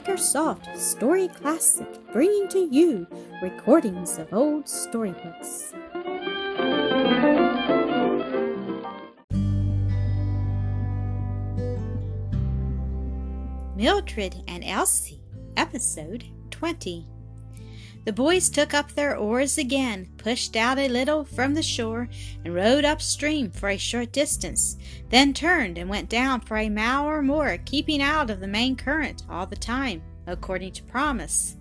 Makersoft Story Classic, bringing to you recordings of old storybooks. Mildred and Elsie, Episode 20. The boys took up their oars again, pushed out a little from the shore, and rowed upstream for a short distance, then turned and went down for a mile or more, keeping out of the main current all the time, according to promise.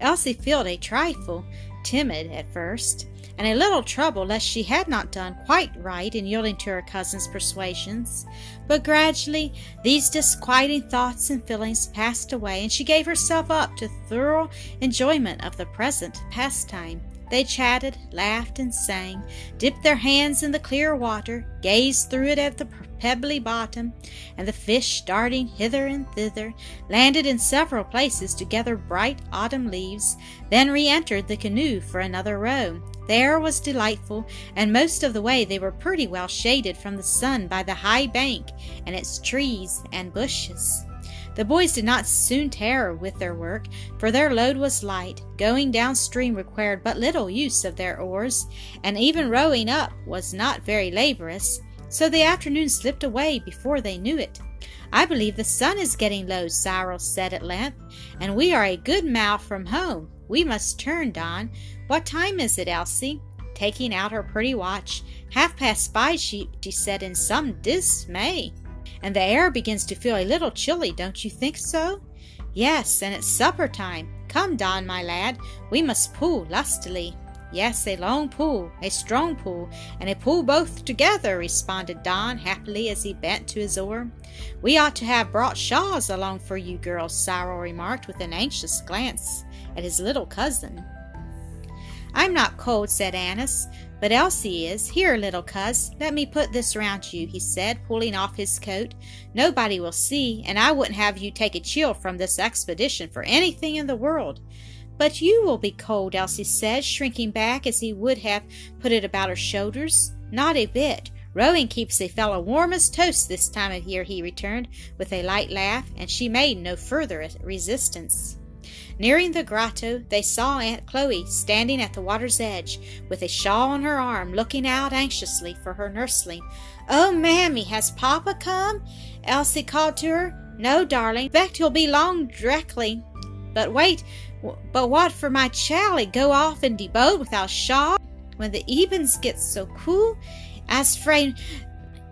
Elsie felt a trifle timid at first, and a little troubled lest she had not done quite right in yielding to her cousin's persuasions. But gradually these disquieting thoughts and feelings passed away, and she gave herself up to thorough enjoyment of the present pastime. They chatted, laughed, and sang, dipped their hands in the clear water, gazed through it at the pebbly bottom, and the fish darting hither and thither, landed in several places to gather bright autumn leaves, then re entered the canoe for another row. The air was delightful, and most of the way they were pretty well shaded from the sun by the high bank and its trees and bushes. The boys did not soon tire with their work, for their load was light. Going downstream required but little use of their oars, and even rowing up was not very laborious, so the afternoon slipped away before they knew it. I believe the sun is getting low, Cyril said at length, and we are a good mile from home. We must turn, Don. What time is it, Elsie? Taking out her pretty watch. Half past five, she, she said in some dismay. And the air begins to feel a little chilly, don't you think so? Yes, and it's supper time. Come, Don, my lad, we must pull lustily. Yes, a long pull, a strong pull, and a pull both together, responded Don happily as he bent to his oar. We ought to have brought shawls along for you girls, Cyril remarked with an anxious glance at his little cousin. I'm not cold, said Annis, but Elsie is. Here, little cuz, let me put this round you, he said, pulling off his coat. Nobody will see, and I wouldn't have you take a chill from this expedition for anything in the world. But you will be cold, Elsie said, shrinking back as he would have put it about her shoulders. Not a bit. Rowing keeps a fellow warm as toast this time of year, he returned, with a light laugh, and she made no further resistance. Nearing the grotto, they saw Aunt Chloe standing at the water's edge, with a shawl on her arm, looking out anxiously for her nursling. Oh, mammy, has papa come? Elsie called to her. No, darling. Expect he'll be long directly. But wait, but what for my Charlie go off in de boat without shawl when the evenings get so cool? I's afraid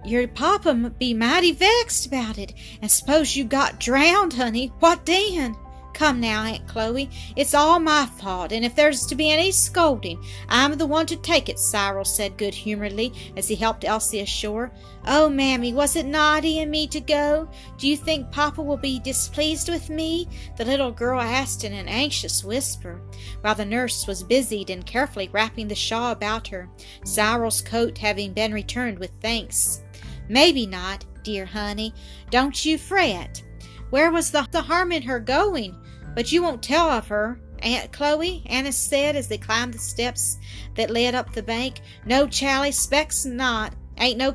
your papa be mighty vexed about it, and suppose you got drowned, honey. What then? Come now, Aunt Chloe, it's all my fault, and if there's to be any scolding, I'm the one to take it, Cyril said good humoredly as he helped Elsie ashore. Oh, mammy, was it naughty in me to go? Do you think papa will be displeased with me? The little girl asked in an anxious whisper, while the nurse was busied in carefully wrapping the shawl about her, Cyril's coat having been returned with thanks. Maybe not, dear honey. Don't you fret. Where was the, the harm in her going? But you won't tell of her, Aunt Chloe? Annis said as they climbed the steps that led up the bank. No, Charlie, spec's not. Ain't no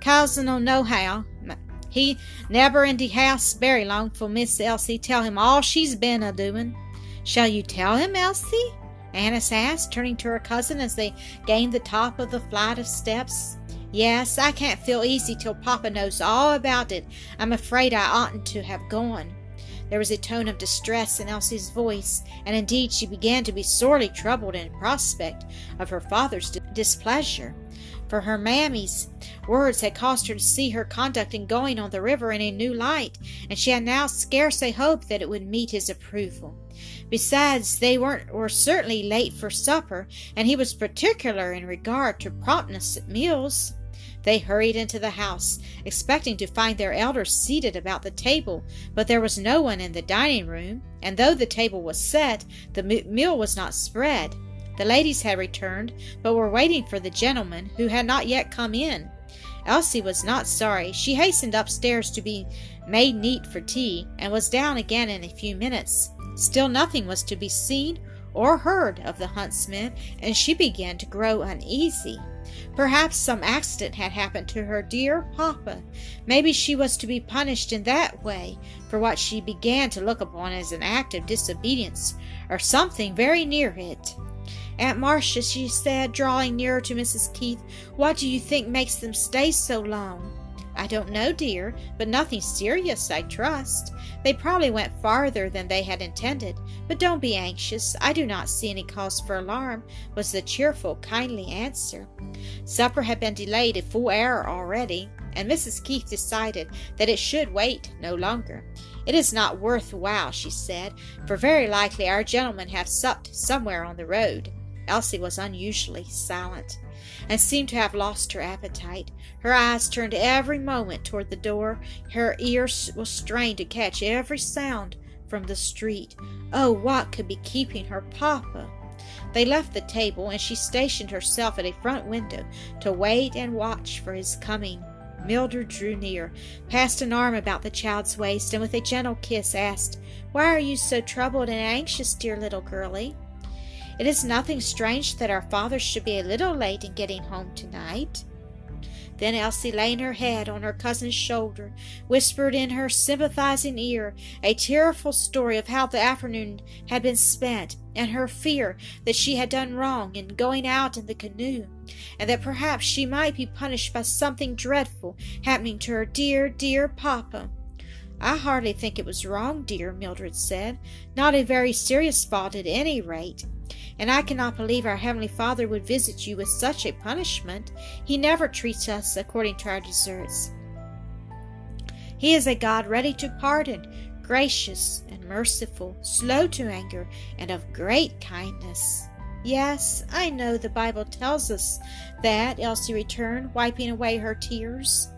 cousin no how. He never in de house very long for Miss Elsie tell him all she's been a doin'. Shall you tell him, Elsie? Annis asked, turning to her cousin as they gained the top of the flight of steps. Yes, I can't feel easy till Papa knows all about it. I'm afraid I oughtn't to have gone. There was a tone of distress in Elsie's voice, and indeed she began to be sorely troubled in prospect of her father's displeasure, for her mammy's words had caused her to see her conduct in going on the river in a new light, and she had now scarce a hope that it would meet his approval. Besides, they weren't were certainly late for supper, and he was particular in regard to promptness at meals. They hurried into the house, expecting to find their elders seated about the table, but there was no one in the dining room, and though the table was set, the meal was not spread. The ladies had returned, but were waiting for the gentlemen, who had not yet come in. Elsie was not sorry. She hastened upstairs to be made neat for tea, and was down again in a few minutes. Still nothing was to be seen or heard of the huntsman, and she began to grow uneasy. Perhaps some accident had happened to her dear papa. Maybe she was to be punished in that way for what she began to look upon as an act of disobedience, or something very near it. Aunt Marcia, she said, drawing nearer to Mrs. Keith, what do you think makes them stay so long? I don't know, dear, but nothing serious, I trust. They probably went farther than they had intended, but don't be anxious. I do not see any cause for alarm, was the cheerful, kindly answer. Supper had been delayed a full hour already, and Mrs. Keith decided that it should wait no longer. It is not worth while, she said, for very likely our gentlemen have supped somewhere on the road. Elsie was unusually silent, and seemed to have lost her appetite. Her eyes turned every moment toward the door. Her ears was strained to catch every sound from the street. Oh, what could be keeping her papa? They left the table, and she stationed herself at a front window to wait and watch for his coming. Mildred drew near, passed an arm about the child's waist, and with a gentle kiss asked, Why are you so troubled and anxious, dear little girlie? It is nothing strange that our father should be a little late in getting home tonight. Then Elsie, laying her head on her cousin's shoulder, whispered in her sympathizing ear a tearful story of how the afternoon had been spent, and her fear that she had done wrong in going out in the canoe, and that perhaps she might be punished by something dreadful happening to her dear, dear papa. I hardly think it was wrong, dear, Mildred said. Not a very serious fault at any rate and I cannot believe our Heavenly Father would visit you with such a punishment. He never treats us according to our deserts. He is a God ready to pardon, gracious and merciful, slow to anger, and of great kindness. Yes, I know the Bible tells us that, Elsie returned, wiping away her tears.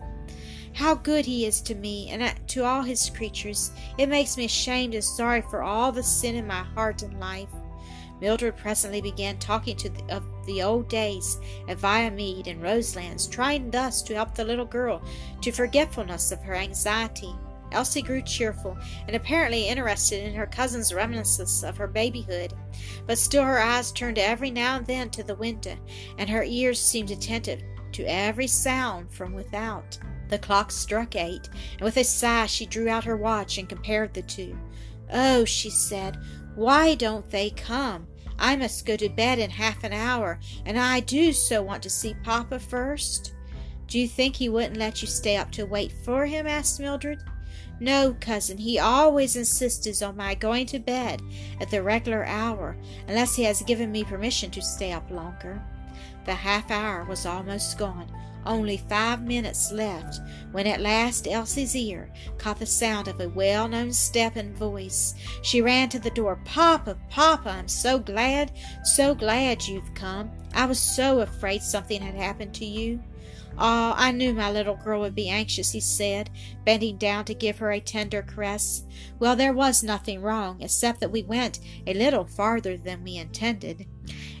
How good he is to me and to all his creatures. It makes me ashamed and sorry for all the sin in my heart and life. Mildred presently began talking the, of the old days at Viamede and Roselands, trying thus to help the little girl to forgetfulness of her anxiety. Elsie grew cheerful and apparently interested in her cousin's reminiscences of her babyhood, but still her eyes turned every now and then to the window, and her ears seemed attentive to every sound from without. The clock struck eight, and with a sigh she drew out her watch and compared the two. Oh, she said, why don't they come? I must go to bed in half an hour, and I do so want to see Papa first. Do you think he wouldn't let you stay up to wait for him? asked Mildred. No, cousin, he always insists on my going to bed at the regular hour, unless he has given me permission to stay up longer. The half hour was almost gone. Only five minutes left when at last Elsie's ear caught the sound of a well known step and voice. She ran to the door. Papa, Papa, I'm so glad, so glad you've come. I was so afraid something had happened to you. Ah, oh, I knew my little girl would be anxious, he said, bending down to give her a tender caress. Well, there was nothing wrong, except that we went a little farther than we intended.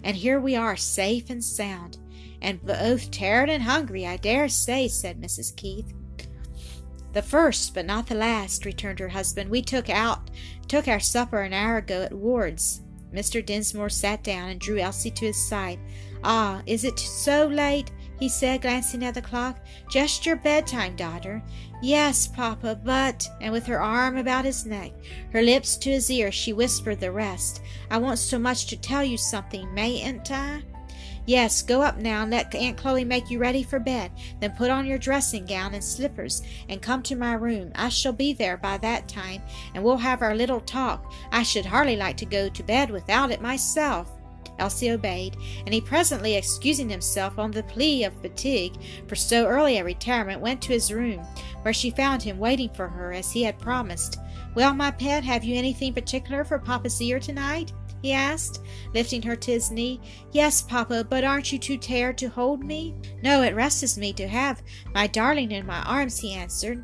And here we are, safe and sound and both tired and hungry, I dare say, said Mrs. Keith. The first, but not the last, returned her husband. We took out took our supper an hour ago at Ward's. Mr. Dinsmore sat down and drew Elsie to his side. Ah, is it so late? he said, glancing at the clock. Just your bedtime, daughter. Yes, papa, but and with her arm about his neck, her lips to his ear, she whispered the rest. I want so much to tell you something, mayn't I? Yes, go up now and let Aunt Chloe make you ready for bed. Then put on your dressing gown and slippers and come to my room. I shall be there by that time, and we'll have our little talk. I should hardly like to go to bed without it myself. Elsie obeyed, and he presently, excusing himself on the plea of fatigue for so early a retirement, went to his room, where she found him waiting for her as he had promised. Well, my pet, have you anything particular for Papa's ear tonight? He asked, lifting her to his knee. Yes, Papa, but aren't you too tired to hold me? No, it rests me to have my darling in my arms, he answered.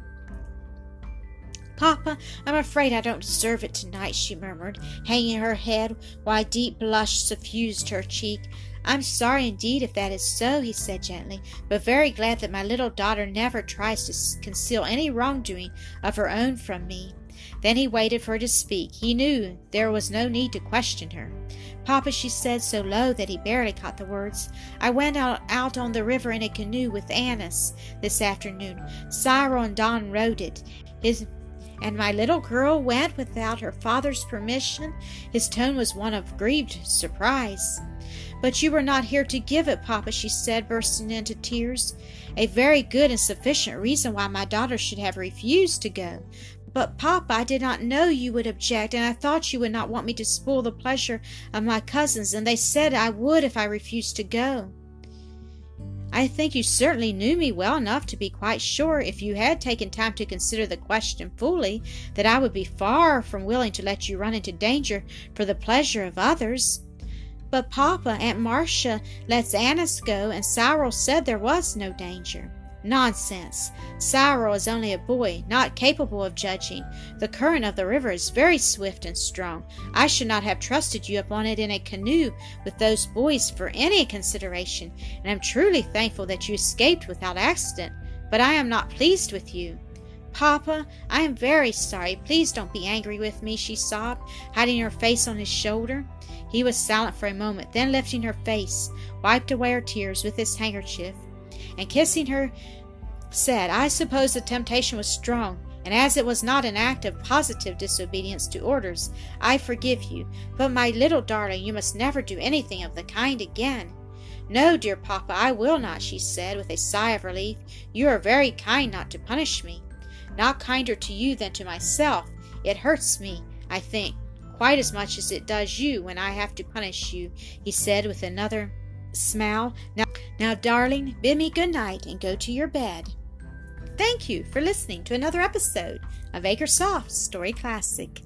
Papa, I'm afraid I don't deserve it tonight, she murmured, hanging her head while a deep blush suffused her cheek. I'm sorry indeed if that is so, he said gently, but very glad that my little daughter never tries to conceal any wrongdoing of her own from me. Then he waited for her to speak. He knew there was no need to question her. Papa, she said so low that he barely caught the words, I went out, out on the river in a canoe with Annis this afternoon. Cyril and Don rowed it. His and my little girl went without her father's permission? His tone was one of grieved surprise. But you were not here to give it, Papa, she said, bursting into tears. A very good and sufficient reason why my daughter should have refused to go. But, Papa, I did not know you would object, and I thought you would not want me to spoil the pleasure of my cousins, and they said I would if I refused to go. I think you certainly knew me well enough to be quite sure, if you had taken time to consider the question fully, that I would be far from willing to let you run into danger for the pleasure of others. But Papa, Aunt Marcia lets Annis go, and Cyril said there was no danger. Nonsense! Cyril is only a boy, not capable of judging. The current of the river is very swift and strong. I should not have trusted you upon it in a canoe with those boys for any consideration, and am truly thankful that you escaped without accident. But I am not pleased with you. Papa, I am very sorry. Please don't be angry with me, she sobbed, hiding her face on his shoulder. He was silent for a moment, then lifting her face, wiped away her tears with his handkerchief, and kissing her said, I suppose the temptation was strong, and as it was not an act of positive disobedience to orders, I forgive you. But, my little darling, you must never do anything of the kind again. No, dear papa, I will not, she said, with a sigh of relief. You are very kind not to punish me. Not kinder to you than to myself. It hurts me, I think, quite as much as it does you when I have to punish you, he said with another smile. Now, now, darling, bid me good night and go to your bed. Thank you for listening to another episode of Acresoft Story Classic.